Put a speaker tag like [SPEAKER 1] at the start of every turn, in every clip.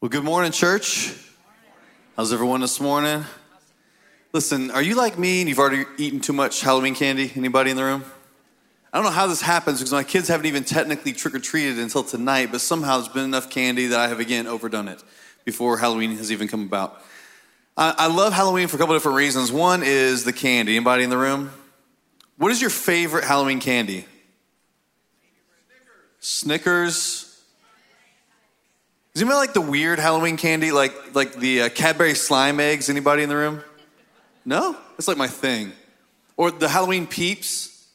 [SPEAKER 1] Well, good morning, church. How's everyone this morning? Listen, are you like me and you've already eaten too much Halloween candy? Anybody in the room? I don't know how this happens because my kids haven't even technically trick or treated until tonight, but somehow there's been enough candy that I have again overdone it before Halloween has even come about. I, I love Halloween for a couple different reasons. One is the candy. Anybody in the room? What is your favorite Halloween candy? Snickers. Does anybody like the weird Halloween candy, like like the uh, Cadbury slime eggs? Anybody in the room? No, that's like my thing. Or the Halloween peeps,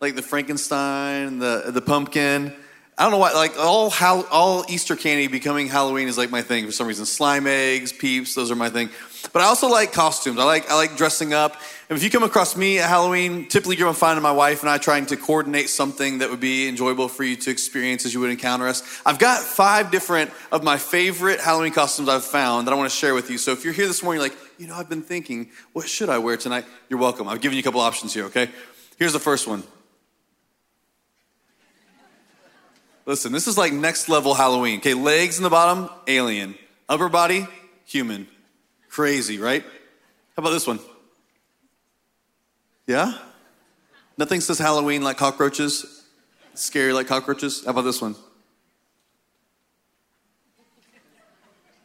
[SPEAKER 1] like the Frankenstein, the the pumpkin. I don't know why. Like all how all Easter candy becoming Halloween is like my thing for some reason. Slime eggs, peeps, those are my thing. But I also like costumes. I like I like dressing up. And if you come across me at Halloween, typically you're gonna find my wife and I trying to coordinate something that would be enjoyable for you to experience as you would encounter us. I've got five different of my favorite Halloween costumes I've found that I want to share with you. So if you're here this morning, like, you know, I've been thinking, what should I wear tonight? You're welcome. I've given you a couple options here, okay? Here's the first one. Listen, this is like next level Halloween. Okay, legs in the bottom, alien. Upper body, human. Crazy, right? How about this one? Yeah? Nothing says Halloween like cockroaches, scary like cockroaches. How about this one?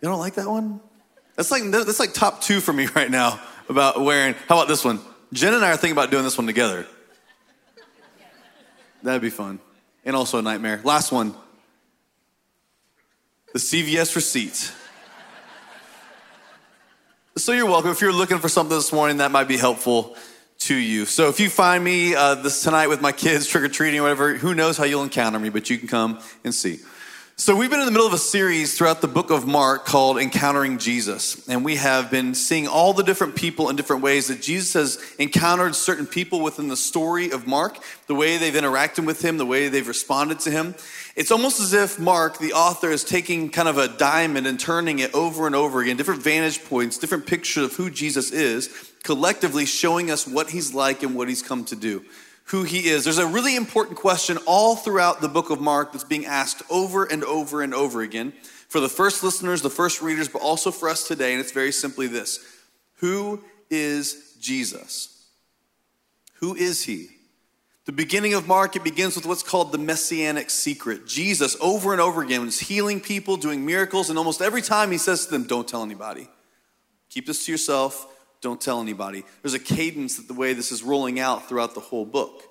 [SPEAKER 1] You don't like that one? That's like that's like top two for me right now about wearing. How about this one? Jen and I are thinking about doing this one together. That'd be fun and also a nightmare. Last one the CVS receipt. So you're welcome. If you're looking for something this morning, that might be helpful to you. So if you find me uh, this tonight with my kids trick or treating or whatever, who knows how you'll encounter me, but you can come and see. So, we've been in the middle of a series throughout the book of Mark called Encountering Jesus. And we have been seeing all the different people in different ways that Jesus has encountered certain people within the story of Mark, the way they've interacted with him, the way they've responded to him. It's almost as if Mark, the author, is taking kind of a diamond and turning it over and over again, different vantage points, different pictures of who Jesus is, collectively showing us what he's like and what he's come to do who he is. There's a really important question all throughout the book of Mark that's being asked over and over and over again for the first listeners, the first readers, but also for us today. And it's very simply this Who is Jesus? Who is he? The beginning of Mark, it begins with what's called the messianic secret. Jesus, over and over again, is healing people, doing miracles, and almost every time he says to them, Don't tell anybody. Keep this to yourself don't tell anybody. There's a cadence that the way this is rolling out throughout the whole book.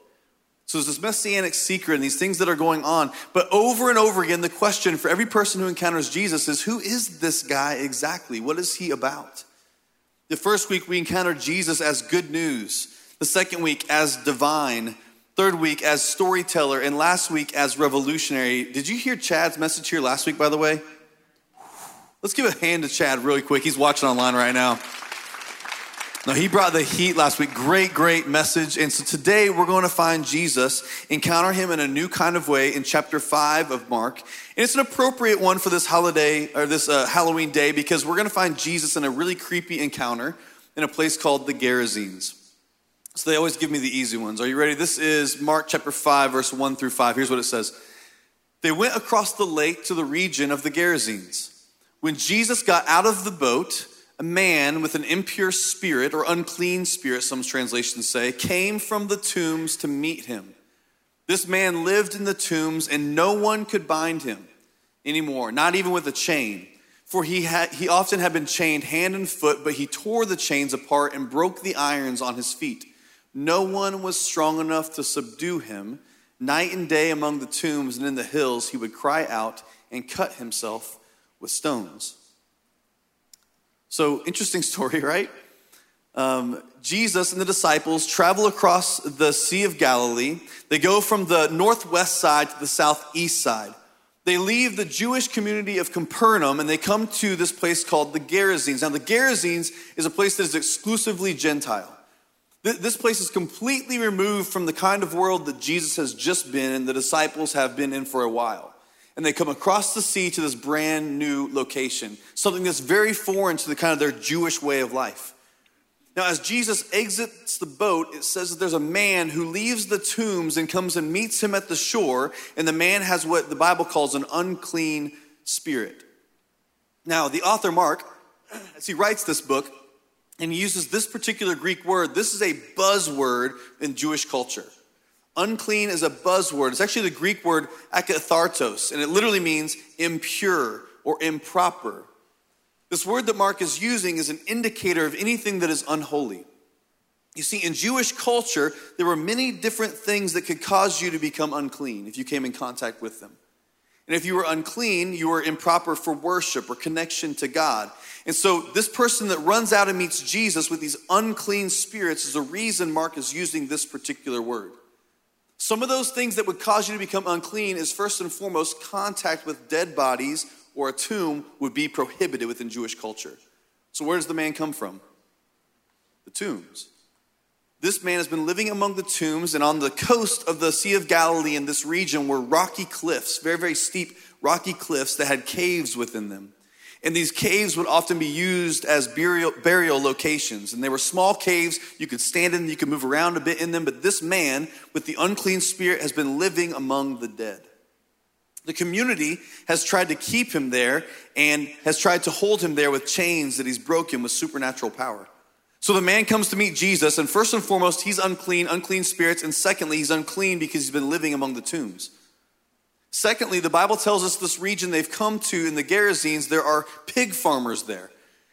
[SPEAKER 1] So there's this messianic secret and these things that are going on. But over and over again, the question for every person who encounters Jesus is who is this guy exactly? What is he about? The first week, we encountered Jesus as good news. The second week, as divine. Third week, as storyteller. And last week, as revolutionary. Did you hear Chad's message here last week, by the way? Let's give a hand to Chad really quick. He's watching online right now. Now, he brought the heat last week. Great, great message. And so today we're going to find Jesus, encounter him in a new kind of way in chapter 5 of Mark. And it's an appropriate one for this holiday or this uh, Halloween day because we're going to find Jesus in a really creepy encounter in a place called the Gerasenes. So they always give me the easy ones. Are you ready? This is Mark chapter 5, verse 1 through 5. Here's what it says They went across the lake to the region of the Gerasenes. When Jesus got out of the boat, a man with an impure spirit or unclean spirit, some translations say, came from the tombs to meet him. This man lived in the tombs, and no one could bind him anymore, not even with a chain. For he, had, he often had been chained hand and foot, but he tore the chains apart and broke the irons on his feet. No one was strong enough to subdue him. Night and day among the tombs and in the hills, he would cry out and cut himself with stones. So, interesting story, right? Um, Jesus and the disciples travel across the Sea of Galilee. They go from the northwest side to the southeast side. They leave the Jewish community of Capernaum and they come to this place called the Gerasenes. Now, the Gerasenes is a place that is exclusively Gentile. This place is completely removed from the kind of world that Jesus has just been and the disciples have been in for a while and they come across the sea to this brand new location, something that's very foreign to the kind of their Jewish way of life. Now, as Jesus exits the boat, it says that there's a man who leaves the tombs and comes and meets him at the shore, and the man has what the Bible calls an unclean spirit. Now, the author Mark, as he writes this book, and he uses this particular Greek word, this is a buzzword in Jewish culture. Unclean is a buzzword. It's actually the Greek word akathartos, and it literally means impure or improper. This word that Mark is using is an indicator of anything that is unholy. You see, in Jewish culture, there were many different things that could cause you to become unclean if you came in contact with them. And if you were unclean, you were improper for worship or connection to God. And so, this person that runs out and meets Jesus with these unclean spirits is the reason Mark is using this particular word. Some of those things that would cause you to become unclean is first and foremost contact with dead bodies or a tomb would be prohibited within Jewish culture. So, where does the man come from? The tombs. This man has been living among the tombs, and on the coast of the Sea of Galilee in this region were rocky cliffs, very, very steep rocky cliffs that had caves within them. And these caves would often be used as burial, burial locations. And they were small caves. You could stand in you could move around a bit in them. But this man with the unclean spirit has been living among the dead. The community has tried to keep him there and has tried to hold him there with chains that he's broken with supernatural power. So the man comes to meet Jesus, and first and foremost, he's unclean, unclean spirits, and secondly, he's unclean because he's been living among the tombs. Secondly, the Bible tells us this region they've come to in the Gerasenes, there are pig farmers there.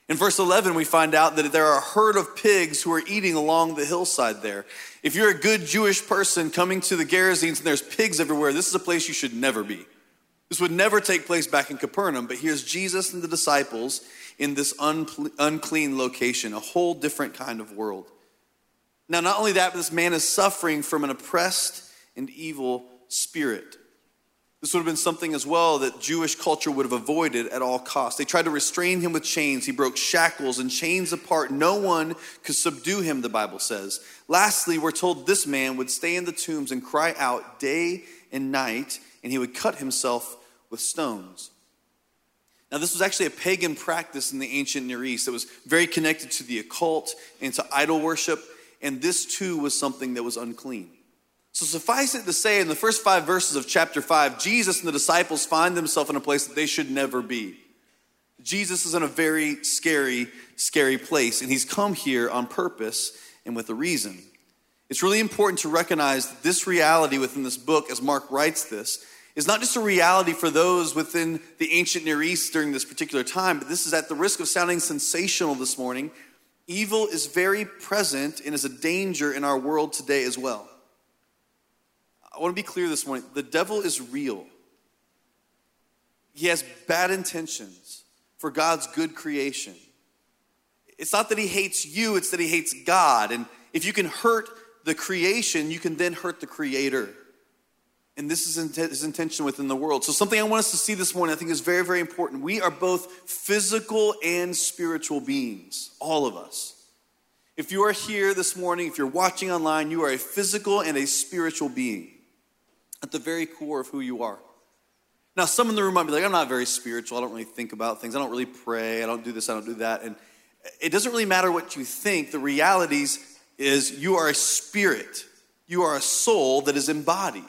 [SPEAKER 1] In verse 11, we find out that there are a herd of pigs who are eating along the hillside there. If you're a good Jewish person coming to the Gerasenes and there's pigs everywhere, this is a place you should never be. This would never take place back in Capernaum, but here's Jesus and the disciples in this unclean location, a whole different kind of world. Now, not only that, but this man is suffering from an oppressed and evil spirit. This would have been something as well that Jewish culture would have avoided at all costs. They tried to restrain him with chains. He broke shackles and chains apart. No one could subdue him, the Bible says. Lastly, we're told this man would stay in the tombs and cry out day and night, and he would cut himself with stones. Now, this was actually a pagan practice in the ancient Near East that was very connected to the occult and to idol worship, and this too was something that was unclean. So, suffice it to say, in the first five verses of chapter five, Jesus and the disciples find themselves in a place that they should never be. Jesus is in a very scary, scary place, and he's come here on purpose and with a reason. It's really important to recognize this reality within this book, as Mark writes this, is not just a reality for those within the ancient Near East during this particular time, but this is at the risk of sounding sensational this morning. Evil is very present and is a danger in our world today as well. I want to be clear this morning the devil is real. He has bad intentions for God's good creation. It's not that he hates you, it's that he hates God. And if you can hurt the creation, you can then hurt the creator. And this is his intention within the world. So, something I want us to see this morning, I think is very, very important. We are both physical and spiritual beings, all of us. If you are here this morning, if you're watching online, you are a physical and a spiritual being at the very core of who you are. Now, some in the room might be like, I'm not very spiritual. I don't really think about things. I don't really pray. I don't do this. I don't do that. And it doesn't really matter what you think. The realities is you are a spirit, you are a soul that is embodied.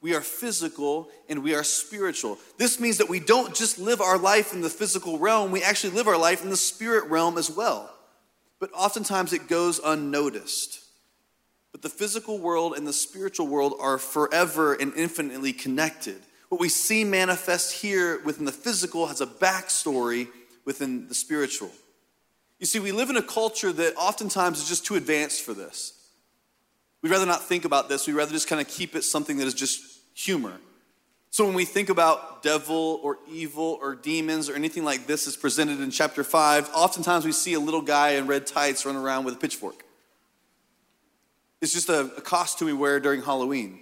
[SPEAKER 1] We are physical and we are spiritual. This means that we don't just live our life in the physical realm, we actually live our life in the spirit realm as well. But oftentimes it goes unnoticed. But the physical world and the spiritual world are forever and infinitely connected. What we see manifest here within the physical has a backstory within the spiritual. You see, we live in a culture that oftentimes is just too advanced for this. We'd rather not think about this. We'd rather just kind of keep it something that is just humor. So when we think about devil or evil or demons or anything like this as presented in chapter 5, oftentimes we see a little guy in red tights run around with a pitchfork. It's just a, a costume we wear during Halloween.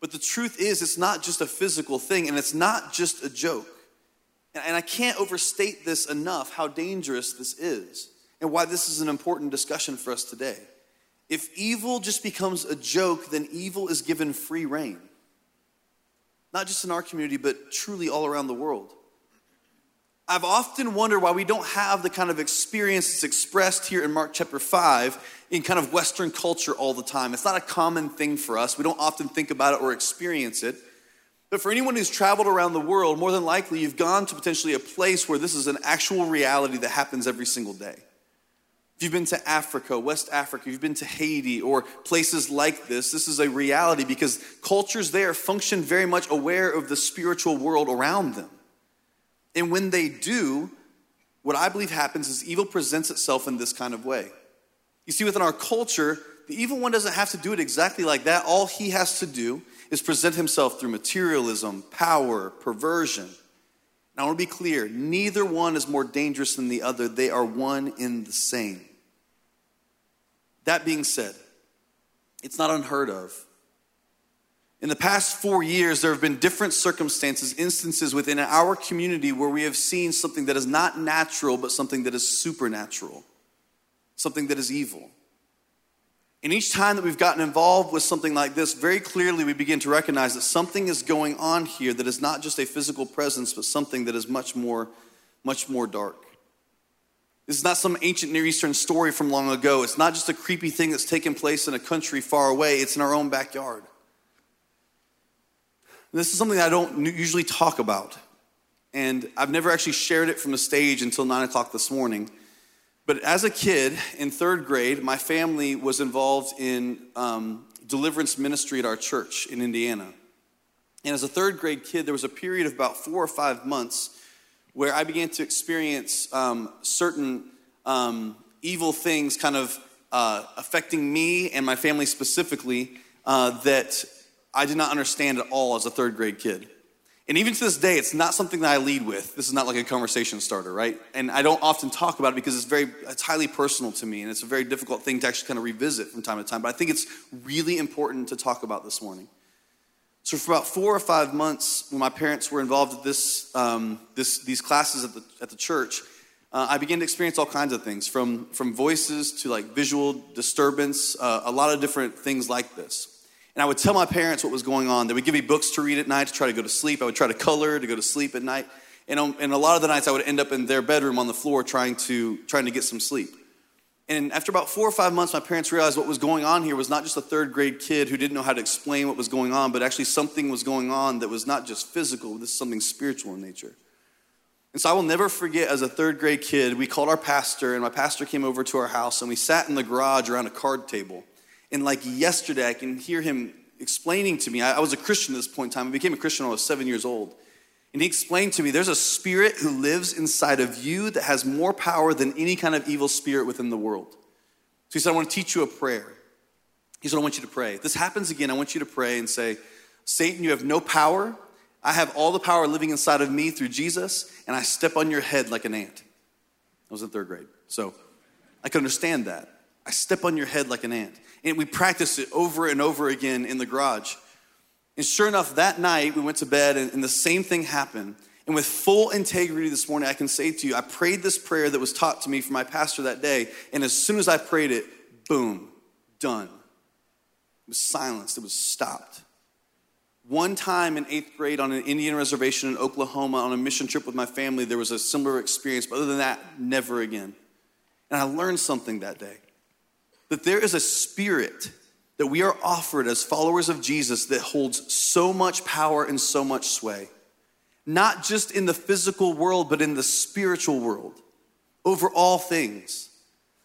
[SPEAKER 1] But the truth is, it's not just a physical thing and it's not just a joke. And, and I can't overstate this enough how dangerous this is and why this is an important discussion for us today. If evil just becomes a joke, then evil is given free rein. Not just in our community, but truly all around the world. I've often wondered why we don't have the kind of experience that's expressed here in Mark chapter 5 in kind of Western culture all the time. It's not a common thing for us. We don't often think about it or experience it. But for anyone who's traveled around the world, more than likely you've gone to potentially a place where this is an actual reality that happens every single day. If you've been to Africa, West Africa, you've been to Haiti or places like this, this is a reality because cultures there function very much aware of the spiritual world around them. And when they do, what I believe happens is evil presents itself in this kind of way. You see, within our culture, the evil one doesn't have to do it exactly like that. All he has to do is present himself through materialism, power, perversion. Now, I want to be clear neither one is more dangerous than the other, they are one in the same. That being said, it's not unheard of. In the past four years, there have been different circumstances, instances within our community where we have seen something that is not natural, but something that is supernatural, something that is evil. And each time that we've gotten involved with something like this, very clearly we begin to recognize that something is going on here that is not just a physical presence, but something that is much more, much more dark. This is not some ancient Near Eastern story from long ago. It's not just a creepy thing that's taken place in a country far away, it's in our own backyard. This is something I don't usually talk about. And I've never actually shared it from the stage until 9 o'clock this morning. But as a kid in third grade, my family was involved in um, deliverance ministry at our church in Indiana. And as a third grade kid, there was a period of about four or five months where I began to experience um, certain um, evil things kind of uh, affecting me and my family specifically uh, that I did not understand at all as a third grade kid. And even to this day, it's not something that I lead with. This is not like a conversation starter, right? And I don't often talk about it because it's very, it's highly personal to me, and it's a very difficult thing to actually kind of revisit from time to time. But I think it's really important to talk about this morning. So for about four or five months, when my parents were involved with this, um, this these classes at the at the church, uh, I began to experience all kinds of things, from from voices to like visual disturbance, uh, a lot of different things like this. And I would tell my parents what was going on. They would give me books to read at night to try to go to sleep. I would try to color to go to sleep at night. And, and a lot of the nights I would end up in their bedroom on the floor trying to, trying to get some sleep. And after about four or five months, my parents realized what was going on here was not just a third grade kid who didn't know how to explain what was going on, but actually something was going on that was not just physical, this is something spiritual in nature. And so I will never forget as a third grade kid, we called our pastor, and my pastor came over to our house, and we sat in the garage around a card table. And like yesterday, I can hear him explaining to me. I, I was a Christian at this point in time. I became a Christian when I was seven years old. And he explained to me there's a spirit who lives inside of you that has more power than any kind of evil spirit within the world. So he said, I want to teach you a prayer. He said, I want you to pray. This happens again, I want you to pray and say, Satan, you have no power. I have all the power living inside of me through Jesus, and I step on your head like an ant. I was in third grade. So I could understand that. I step on your head like an ant. And we practiced it over and over again in the garage. And sure enough, that night we went to bed and, and the same thing happened. And with full integrity this morning, I can say to you, I prayed this prayer that was taught to me from my pastor that day. And as soon as I prayed it, boom, done. It was silenced, it was stopped. One time in eighth grade on an Indian reservation in Oklahoma on a mission trip with my family, there was a similar experience, but other than that, never again. And I learned something that day that there is a spirit that we are offered as followers of Jesus that holds so much power and so much sway, not just in the physical world, but in the spiritual world, over all things.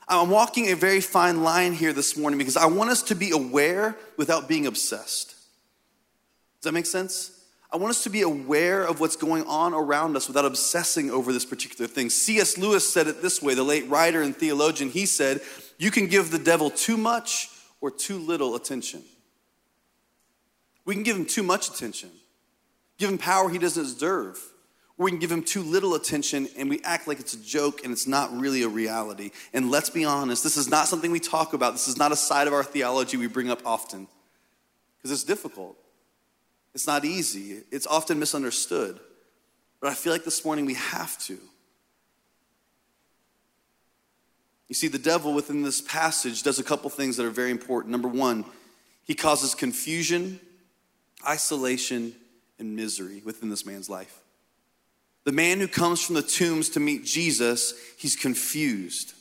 [SPEAKER 1] I'm walking a very fine line here this morning because I want us to be aware without being obsessed. Does that make sense? I want us to be aware of what's going on around us without obsessing over this particular thing. C.S. Lewis said it this way, the late writer and theologian. He said, You can give the devil too much or too little attention. We can give him too much attention, give him power he doesn't deserve. We can give him too little attention and we act like it's a joke and it's not really a reality. And let's be honest, this is not something we talk about. This is not a side of our theology we bring up often because it's difficult. It's not easy, it's often misunderstood. But I feel like this morning we have to. You see, the devil within this passage does a couple things that are very important. Number one, he causes confusion, isolation, and misery within this man's life. The man who comes from the tombs to meet Jesus, he's confused.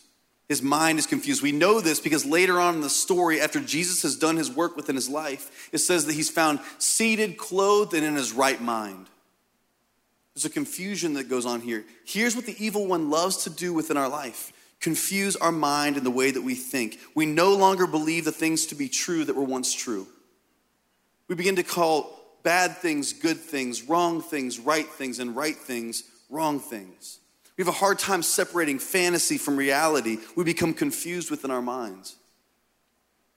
[SPEAKER 1] His mind is confused. We know this because later on in the story, after Jesus has done his work within his life, it says that he's found seated, clothed, and in his right mind. There's a confusion that goes on here. Here's what the evil one loves to do within our life confuse our mind and the way that we think. We no longer believe the things to be true that were once true. We begin to call bad things good things, wrong things right things, and right things wrong things. We have a hard time separating fantasy from reality. We become confused within our minds.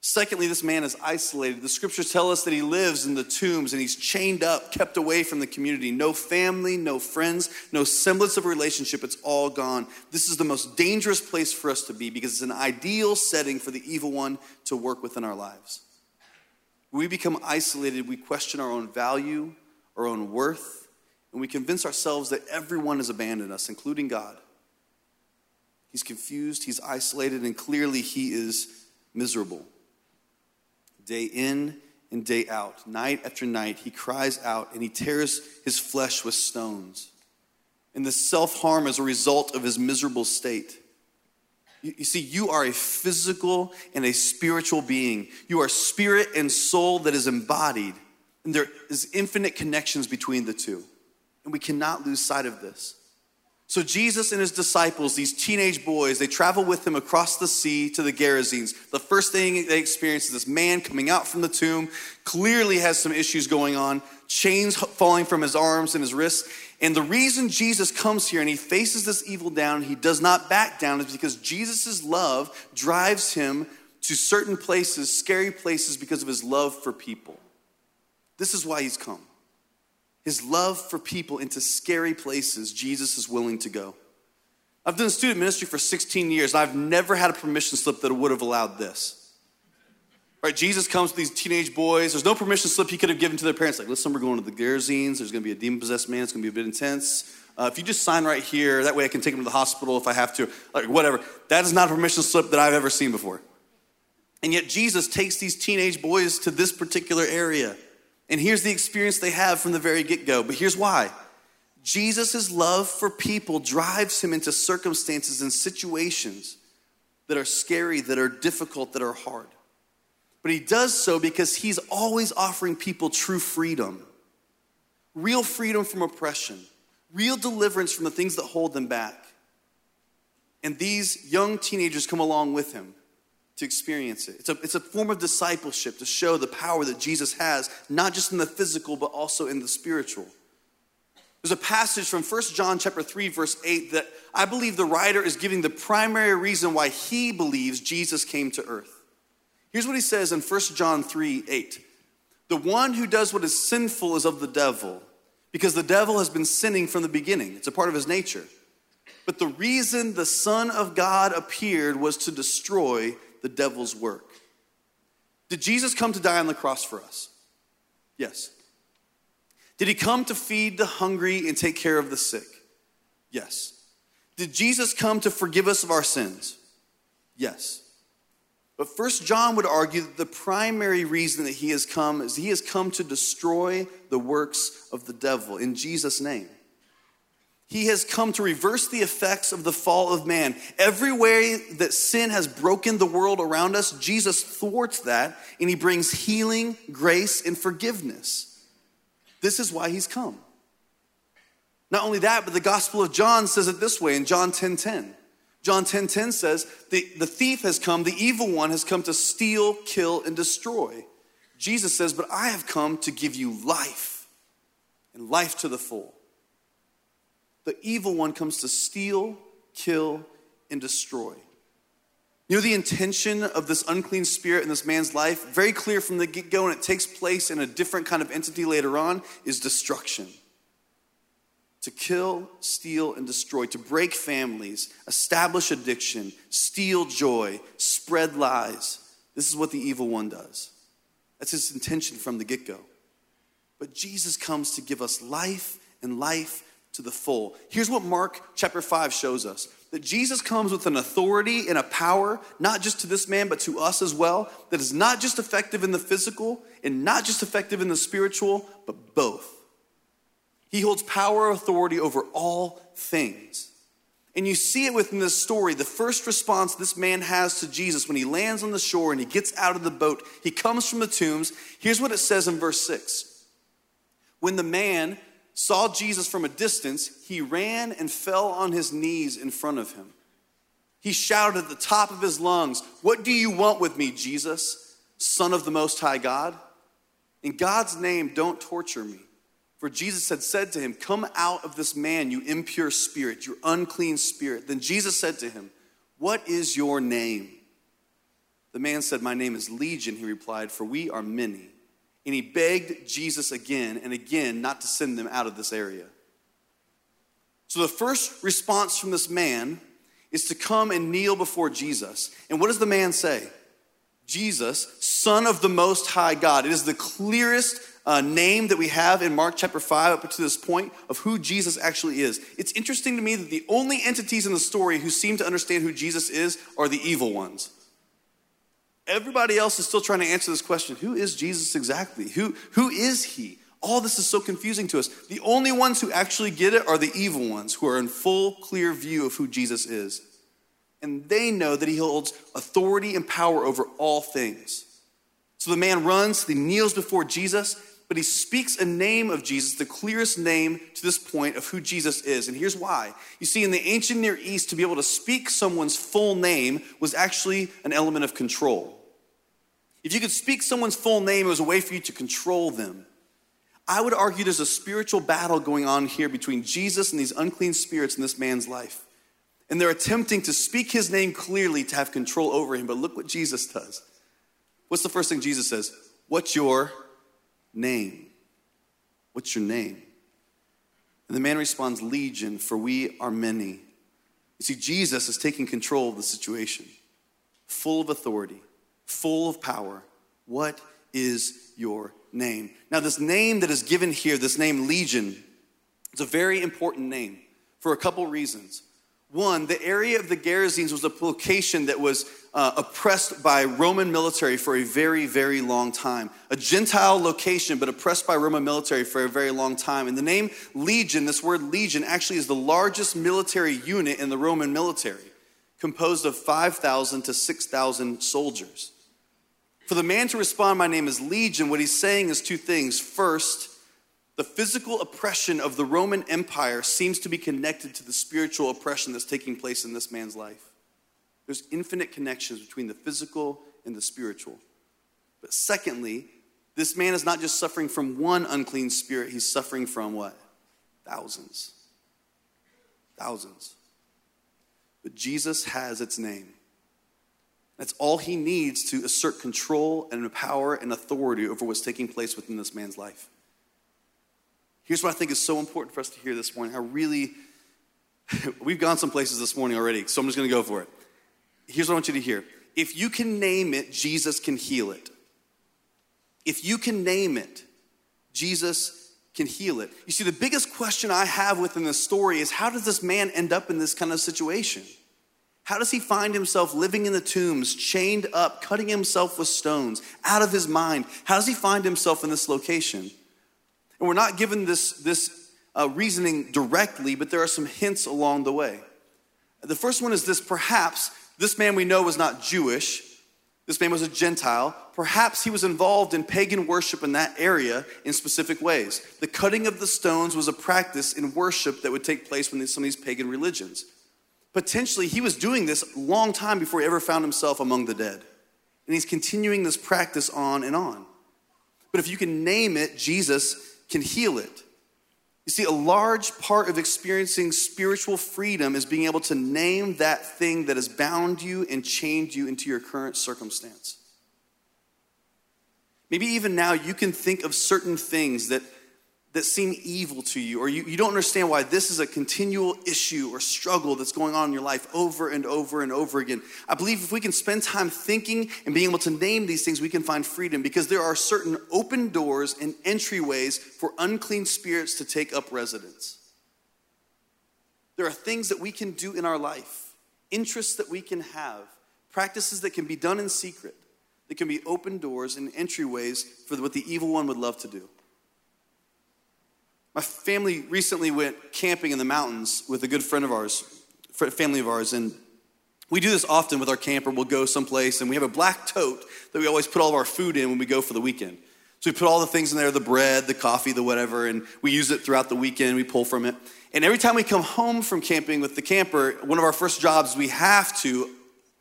[SPEAKER 1] Secondly, this man is isolated. The scriptures tell us that he lives in the tombs and he's chained up, kept away from the community. No family, no friends, no semblance of relationship. It's all gone. This is the most dangerous place for us to be because it's an ideal setting for the evil one to work within our lives. We become isolated, we question our own value, our own worth, and we convince ourselves that everyone has abandoned us, including God. He's confused, he's isolated, and clearly he is miserable. Day in and day out, night after night, he cries out and he tears his flesh with stones. And this self harm is a result of his miserable state. You see, you are a physical and a spiritual being. You are spirit and soul that is embodied, and there is infinite connections between the two. And we cannot lose sight of this. So, Jesus and his disciples, these teenage boys, they travel with him across the sea to the Gerasenes. The first thing they experience is this man coming out from the tomb, clearly has some issues going on, chains falling from his arms and his wrists. And the reason Jesus comes here and he faces this evil down, he does not back down, is because Jesus' love drives him to certain places, scary places, because of his love for people. This is why he's come his love for people into scary places Jesus is willing to go. I've done student ministry for 16 years, and I've never had a permission slip that would have allowed this. Right, Jesus comes to these teenage boys. There's no permission slip he could have given to their parents. Like, listen, we're going to the Gerasenes. There's going to be a demon possessed man. It's going to be a bit intense. Uh, if you just sign right here, that way I can take him to the hospital if I have to. Like, whatever. That is not a permission slip that I've ever seen before. And yet, Jesus takes these teenage boys to this particular area. And here's the experience they have from the very get go. But here's why Jesus' love for people drives him into circumstances and situations that are scary, that are difficult, that are hard. But he does so because he's always offering people true freedom real freedom from oppression, real deliverance from the things that hold them back. And these young teenagers come along with him to experience it. It's a, it's a form of discipleship to show the power that Jesus has, not just in the physical, but also in the spiritual. There's a passage from 1 John chapter 3, verse 8, that I believe the writer is giving the primary reason why he believes Jesus came to earth. Here's what he says in 1 John 3, 8. The one who does what is sinful is of the devil, because the devil has been sinning from the beginning. It's a part of his nature. But the reason the Son of God appeared was to destroy the devil's work. Did Jesus come to die on the cross for us? Yes. Did he come to feed the hungry and take care of the sick? Yes. Did Jesus come to forgive us of our sins? Yes. But first John would argue that the primary reason that he has come is he has come to destroy the works of the devil in Jesus name. He has come to reverse the effects of the fall of man. Every way that sin has broken the world around us, Jesus thwarts that and he brings healing, grace, and forgiveness. This is why he's come. Not only that, but the Gospel of John says it this way in John 10 10. John 10 10 says, the, the thief has come, the evil one has come to steal, kill, and destroy. Jesus says, But I have come to give you life and life to the full the evil one comes to steal, kill, and destroy. You know the intention of this unclean spirit in this man's life? Very clear from the get go, and it takes place in a different kind of entity later on, is destruction. To kill, steal, and destroy, to break families, establish addiction, steal joy, spread lies. This is what the evil one does. That's his intention from the get go. But Jesus comes to give us life and life to the full. Here's what Mark chapter 5 shows us that Jesus comes with an authority and a power, not just to this man, but to us as well, that is not just effective in the physical and not just effective in the spiritual, but both. He holds power and authority over all things. And you see it within this story. The first response this man has to Jesus when he lands on the shore and he gets out of the boat, he comes from the tombs. Here's what it says in verse 6 When the man saw Jesus from a distance, he ran and fell on his knees in front of him. He shouted at the top of his lungs, What do you want with me, Jesus, Son of the Most High God? In God's name, don't torture me. For Jesus had said to him, Come out of this man, you impure spirit, you unclean spirit. Then Jesus said to him, What is your name? The man said, My name is Legion, he replied, for we are many. And he begged Jesus again and again not to send them out of this area. So the first response from this man is to come and kneel before Jesus. And what does the man say? Jesus, Son of the Most High God. It is the clearest uh, name that we have in Mark chapter 5 up to this point of who Jesus actually is. It's interesting to me that the only entities in the story who seem to understand who Jesus is are the evil ones. Everybody else is still trying to answer this question who is Jesus exactly? Who, who is he? All this is so confusing to us. The only ones who actually get it are the evil ones who are in full, clear view of who Jesus is. And they know that he holds authority and power over all things. So the man runs, he kneels before Jesus, but he speaks a name of Jesus, the clearest name to this point of who Jesus is. And here's why. You see, in the ancient Near East, to be able to speak someone's full name was actually an element of control. If you could speak someone's full name, it was a way for you to control them. I would argue there's a spiritual battle going on here between Jesus and these unclean spirits in this man's life. And they're attempting to speak his name clearly to have control over him. But look what Jesus does. What's the first thing Jesus says? What's your name? What's your name? And the man responds, Legion, for we are many. You see, Jesus is taking control of the situation, full of authority, full of power. What is your name. Now, this name that is given here, this name Legion, is a very important name for a couple reasons. One, the area of the Gerasenes was a location that was uh, oppressed by Roman military for a very, very long time. A Gentile location, but oppressed by Roman military for a very long time. And the name Legion, this word Legion, actually is the largest military unit in the Roman military, composed of 5,000 to 6,000 soldiers. For the man to respond, My name is Legion, what he's saying is two things. First, the physical oppression of the Roman Empire seems to be connected to the spiritual oppression that's taking place in this man's life. There's infinite connections between the physical and the spiritual. But secondly, this man is not just suffering from one unclean spirit, he's suffering from what? Thousands. Thousands. But Jesus has its name. That's all he needs to assert control and power and authority over what's taking place within this man's life. Here's what I think is so important for us to hear this morning. I really, we've gone some places this morning already, so I'm just gonna go for it. Here's what I want you to hear. If you can name it, Jesus can heal it. If you can name it, Jesus can heal it. You see, the biggest question I have within this story is how does this man end up in this kind of situation? How does he find himself living in the tombs, chained up, cutting himself with stones, out of his mind? How does he find himself in this location? And we're not given this, this uh, reasoning directly, but there are some hints along the way. The first one is this perhaps this man we know was not Jewish, this man was a Gentile. Perhaps he was involved in pagan worship in that area in specific ways. The cutting of the stones was a practice in worship that would take place when some of these pagan religions. Potentially, he was doing this a long time before he ever found himself among the dead. And he's continuing this practice on and on. But if you can name it, Jesus can heal it. You see, a large part of experiencing spiritual freedom is being able to name that thing that has bound you and chained you into your current circumstance. Maybe even now you can think of certain things that that seem evil to you, or you, you don't understand why this is a continual issue or struggle that's going on in your life over and over and over again. I believe if we can spend time thinking and being able to name these things, we can find freedom because there are certain open doors and entryways for unclean spirits to take up residence. There are things that we can do in our life, interests that we can have, practices that can be done in secret, that can be open doors and entryways for what the evil one would love to do. My family recently went camping in the mountains with a good friend of ours,
[SPEAKER 2] family of ours, and we do this often with our camper. We'll go someplace, and we have a black tote that we always put all of our food in when we go for the weekend. So we put all the things in there the bread, the coffee, the whatever, and we use it throughout the weekend. We pull from it. And every time we come home from camping with the camper, one of our first jobs, we have to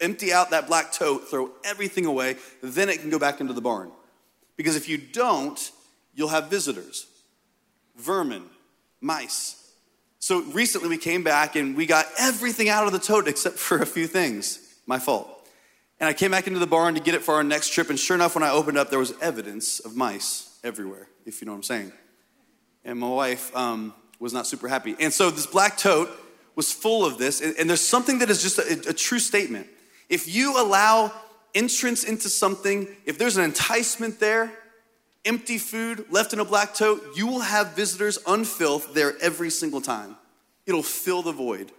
[SPEAKER 2] empty out that black tote, throw everything away, then it can go back into the barn. Because if you don't, you'll have visitors, vermin, mice. So recently we came back and we got everything out of the tote except for a few things. My fault. And I came back into the barn to get it for our next trip, and sure enough, when I opened up, there was evidence of mice everywhere, if you know what I'm saying. And my wife um, was not super happy. And so this black tote was full of this, and, and there's something that is just a, a true statement. If you allow entrance into something, if there's an enticement there, empty food left in a black tote, you will have visitors unfilled there every single time. It'll fill the void.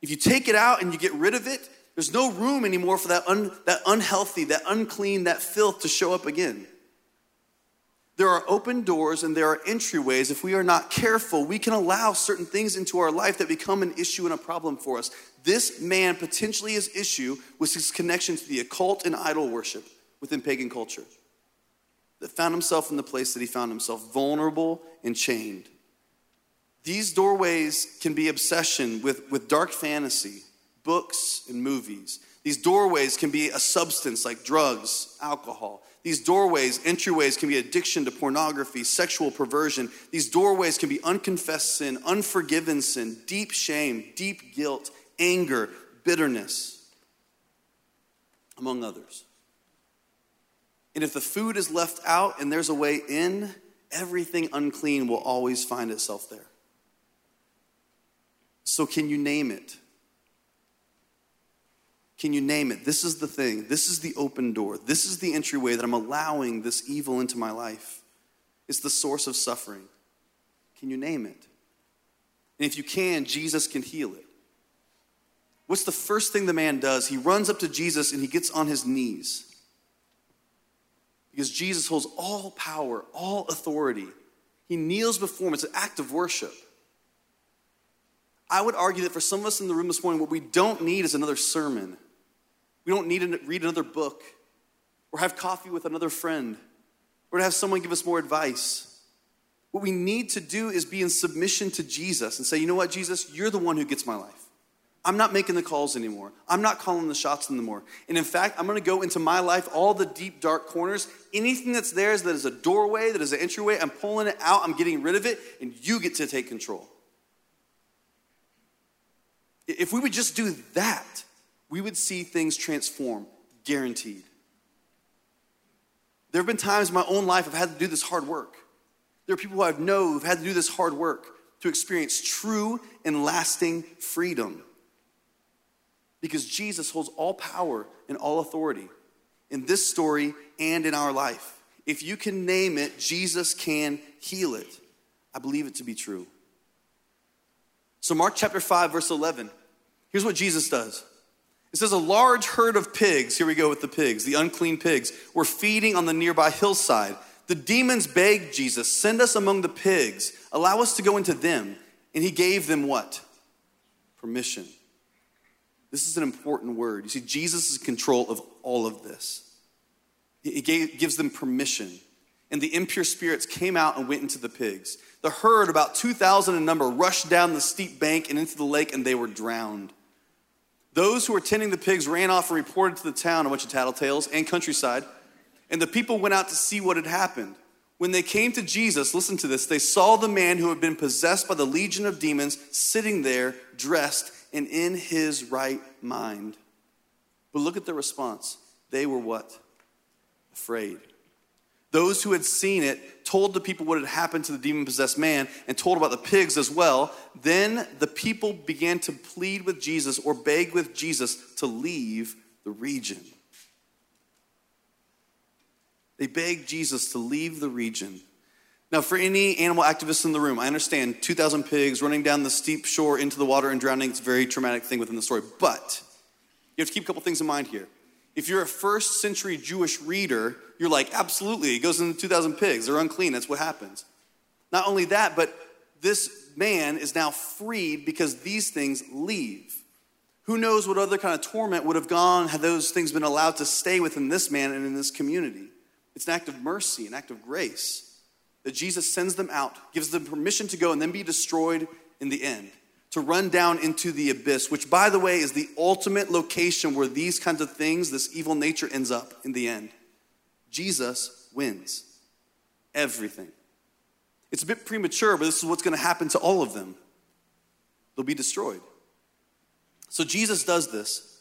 [SPEAKER 2] If you take it out and you get rid of it, there's no room anymore for that, un, that unhealthy, that unclean, that filth to show up again. There are open doors and there are entryways. If we are not careful, we can allow certain things into our life that become an issue and a problem for us. This man potentially his issue was his connection to the occult and idol worship within pagan culture that found himself in the place that he found himself, vulnerable and chained. These doorways can be obsession with, with dark fantasy, books, and movies. These doorways can be a substance like drugs, alcohol. These doorways, entryways, can be addiction to pornography, sexual perversion. These doorways can be unconfessed sin, unforgiven sin, deep shame, deep guilt, anger, bitterness, among others. And if the food is left out and there's a way in, everything unclean will always find itself there. So, can you name it? Can you name it? This is the thing. This is the open door. This is the entryway that I'm allowing this evil into my life. It's the source of suffering. Can you name it? And if you can, Jesus can heal it. What's the first thing the man does? He runs up to Jesus and he gets on his knees because Jesus holds all power, all authority. He kneels before him. It's an act of worship. I would argue that for some of us in the room this morning, what we don't need is another sermon. We don't need to read another book or have coffee with another friend or to have someone give us more advice. What we need to do is be in submission to Jesus and say, you know what, Jesus, you're the one who gets my life. I'm not making the calls anymore. I'm not calling the shots anymore. And in fact, I'm going to go into my life, all the deep, dark corners. Anything that's there that is a doorway, that is an entryway, I'm pulling it out, I'm getting rid of it, and you get to take control. If we would just do that, we would see things transform, guaranteed. There have been times in my own life I've had to do this hard work. There are people who I know who've had to do this hard work to experience true and lasting freedom because Jesus holds all power and all authority in this story and in our life. If you can name it, Jesus can heal it. I believe it to be true. So, Mark chapter 5, verse 11, here's what Jesus does. It says, A large herd of pigs, here we go with the pigs, the unclean pigs, were feeding on the nearby hillside. The demons begged Jesus, Send us among the pigs, allow us to go into them. And he gave them what? Permission. This is an important word. You see, Jesus is in control of all of this. He gives them permission. And the impure spirits came out and went into the pigs. The herd, about 2,000 in number, rushed down the steep bank and into the lake, and they were drowned. Those who were tending the pigs ran off and reported to the town a bunch of tattletales and countryside. And the people went out to see what had happened. When they came to Jesus, listen to this, they saw the man who had been possessed by the legion of demons sitting there, dressed and in his right mind. But look at the response. They were what? Afraid. Those who had seen it told the people what had happened to the demon possessed man and told about the pigs as well. Then the people began to plead with Jesus or beg with Jesus to leave the region. They begged Jesus to leave the region. Now, for any animal activists in the room, I understand 2,000 pigs running down the steep shore into the water and drowning. It's a very traumatic thing within the story. But you have to keep a couple things in mind here. If you're a first century Jewish reader, you're like, absolutely, it goes into 2,000 pigs. They're unclean. That's what happens. Not only that, but this man is now freed because these things leave. Who knows what other kind of torment would have gone had those things been allowed to stay within this man and in this community? It's an act of mercy, an act of grace that Jesus sends them out, gives them permission to go and then be destroyed in the end, to run down into the abyss, which, by the way, is the ultimate location where these kinds of things, this evil nature, ends up in the end. Jesus wins everything. It's a bit premature, but this is what's going to happen to all of them. They'll be destroyed. So Jesus does this.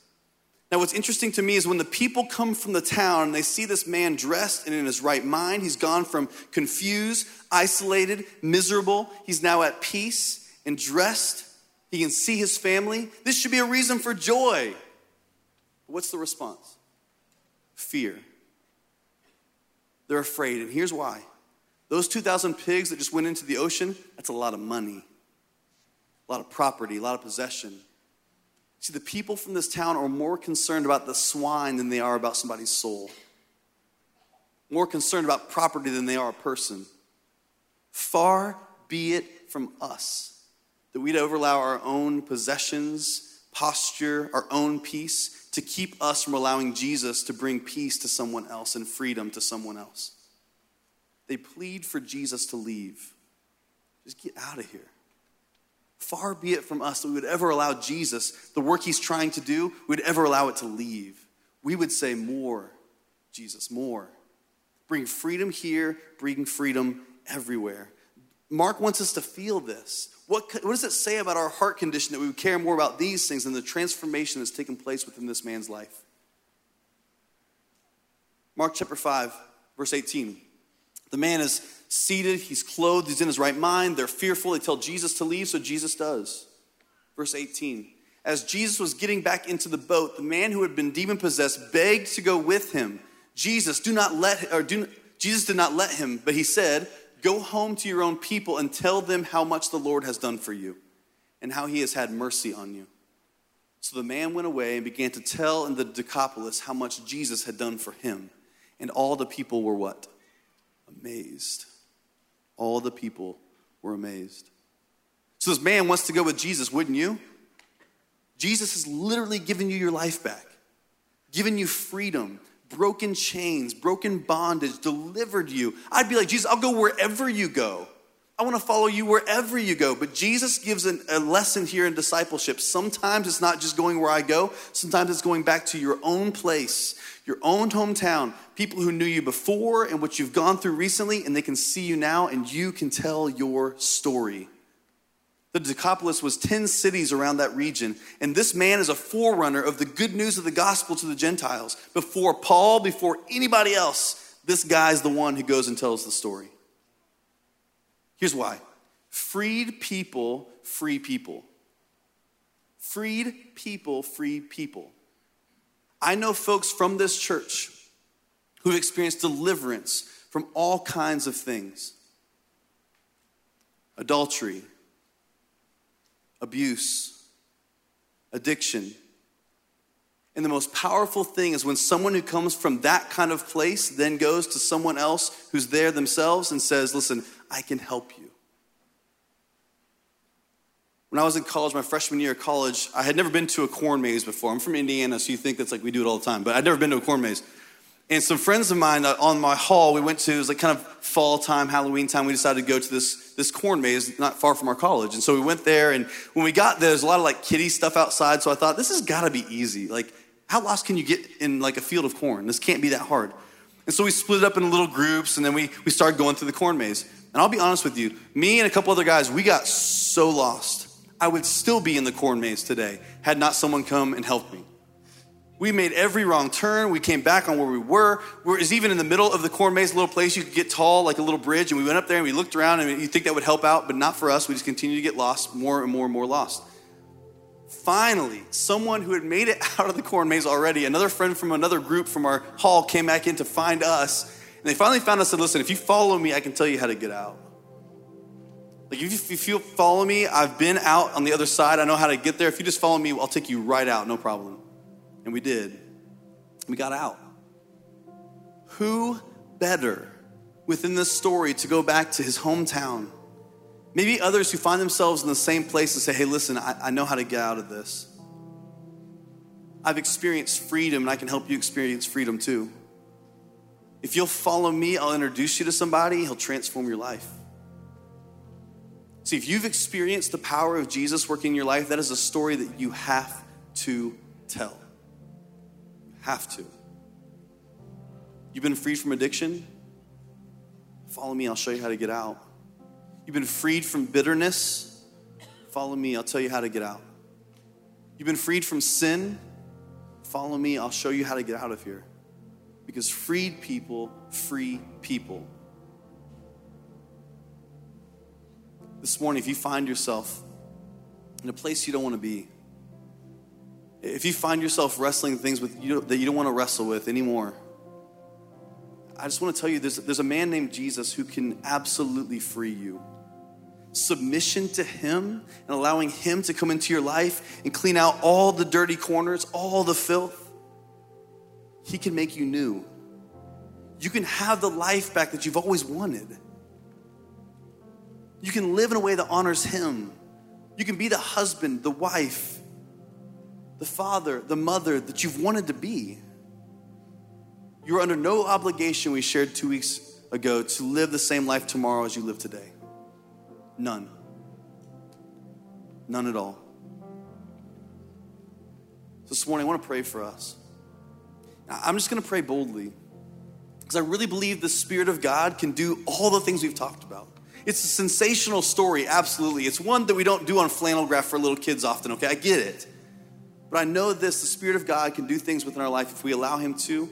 [SPEAKER 2] Now, what's interesting to me is when the people come from the town and they see this man dressed and in his right mind, he's gone from confused, isolated, miserable, he's now at peace and dressed. He can see his family. This should be a reason for joy. What's the response? Fear. They're afraid, and here's why. Those 2,000 pigs that just went into the ocean, that's a lot of money, a lot of property, a lot of possession. See, the people from this town are more concerned about the swine than they are about somebody's soul. More concerned about property than they are a person. Far be it from us that we'd overallow our own possessions, posture, our own peace to keep us from allowing Jesus to bring peace to someone else and freedom to someone else. They plead for Jesus to leave. Just get out of here. Far be it from us that we would ever allow Jesus, the work he's trying to do, we'd ever allow it to leave. We would say, More, Jesus, more. Bring freedom here, bring freedom everywhere. Mark wants us to feel this. What, what does it say about our heart condition that we would care more about these things than the transformation that's taken place within this man's life? Mark chapter 5, verse 18. The man is seated, he's clothed, he's in his right mind. They're fearful. They tell Jesus to leave, so Jesus does. Verse 18. As Jesus was getting back into the boat, the man who had been demon possessed begged to go with him. Jesus, do not let or do Jesus did not let him, but he said, "Go home to your own people and tell them how much the Lord has done for you and how he has had mercy on you." So the man went away and began to tell in the Decapolis how much Jesus had done for him. And all the people were what? Amazed. All the people were amazed. So this man wants to go with Jesus, wouldn't you? Jesus has literally given you your life back, given you freedom, broken chains, broken bondage, delivered you. I'd be like, Jesus, I'll go wherever you go. I want to follow you wherever you go. But Jesus gives an, a lesson here in discipleship. Sometimes it's not just going where I go, sometimes it's going back to your own place, your own hometown, people who knew you before and what you've gone through recently, and they can see you now and you can tell your story. The Decapolis was 10 cities around that region, and this man is a forerunner of the good news of the gospel to the Gentiles. Before Paul, before anybody else, this guy's the one who goes and tells the story. Here's why freed people, free people. Freed people, free people. I know folks from this church who've experienced deliverance from all kinds of things adultery, abuse, addiction. And the most powerful thing is when someone who comes from that kind of place then goes to someone else who's there themselves and says, Listen, I can help you. When I was in college, my freshman year of college, I had never been to a corn maze before. I'm from Indiana, so you think that's like we do it all the time, but I'd never been to a corn maze. And some friends of mine uh, on my hall, we went to, it was like kind of fall time, Halloween time, we decided to go to this, this corn maze not far from our college. And so we went there, and when we got there, there's a lot of like kitty stuff outside, so I thought, this has gotta be easy. Like, how lost can you get in like a field of corn? This can't be that hard. And so we split up into little groups, and then we, we started going through the corn maze. And I'll be honest with you, me and a couple other guys, we got so lost. I would still be in the corn maze today had not someone come and helped me. We made every wrong turn. We came back on where we were. We was even in the middle of the corn maze, a little place you could get tall, like a little bridge. And we went up there and we looked around, and you think that would help out, but not for us. We just continued to get lost, more and more and more lost. Finally, someone who had made it out of the corn maze already, another friend from another group from our hall came back in to find us. And they finally found us and said, Listen, if you follow me, I can tell you how to get out. Like, if you follow me, I've been out on the other side. I know how to get there. If you just follow me, I'll take you right out, no problem. And we did. We got out. Who better within this story to go back to his hometown? Maybe others who find themselves in the same place and say, hey, listen, I, I know how to get out of this. I've experienced freedom and I can help you experience freedom too. If you'll follow me, I'll introduce you to somebody, he'll transform your life. See, if you've experienced the power of Jesus working in your life, that is a story that you have to tell. You have to. You've been freed from addiction? Follow me, I'll show you how to get out. You've been freed from bitterness? Follow me, I'll tell you how to get out. You've been freed from sin? Follow me, I'll show you how to get out of here. Because freed people free people. This morning, if you find yourself in a place you don't want to be, if you find yourself wrestling things with you that you don't want to wrestle with anymore, I just want to tell you there's, there's a man named Jesus who can absolutely free you. Submission to him and allowing him to come into your life and clean out all the dirty corners, all the filth, he can make you new. You can have the life back that you've always wanted. You can live in a way that honors him. You can be the husband, the wife, the father, the mother that you've wanted to be. You're under no obligation, we shared two weeks ago, to live the same life tomorrow as you live today. None. None at all. This morning, I want to pray for us. I'm just going to pray boldly because I really believe the Spirit of God can do all the things we've talked about. It's a sensational story, absolutely. It's one that we don't do on flannel graph for little kids often, okay? I get it. But I know this the Spirit of God can do things within our life if we allow Him to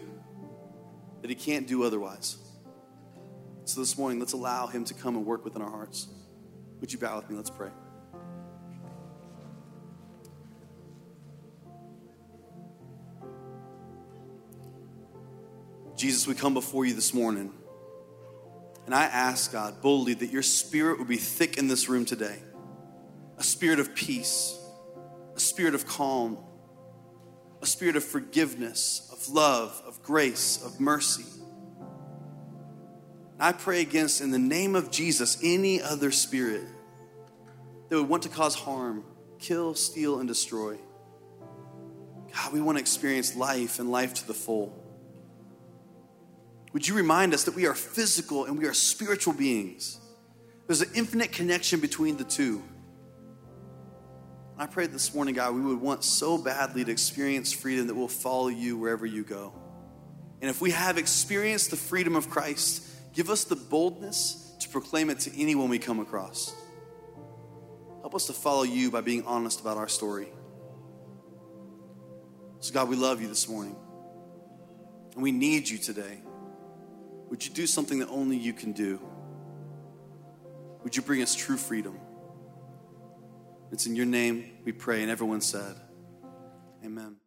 [SPEAKER 2] that He can't do otherwise. So this morning, let's allow Him to come and work within our hearts. Would you bow with me? Let's pray. Jesus, we come before you this morning. And I ask, God, boldly, that your spirit would be thick in this room today a spirit of peace, a spirit of calm, a spirit of forgiveness, of love, of grace, of mercy. I pray against, in the name of Jesus, any other spirit that would want to cause harm, kill, steal, and destroy. God, we want to experience life and life to the full. Would you remind us that we are physical and we are spiritual beings? There's an infinite connection between the two. I pray this morning, God, we would want so badly to experience freedom that we'll follow you wherever you go. And if we have experienced the freedom of Christ, give us the boldness to proclaim it to anyone we come across. Help us to follow you by being honest about our story. So, God, we love you this morning. And we need you today. Would you do something that only you can do? Would you bring us true freedom? It's in your name we pray. And everyone said, Amen.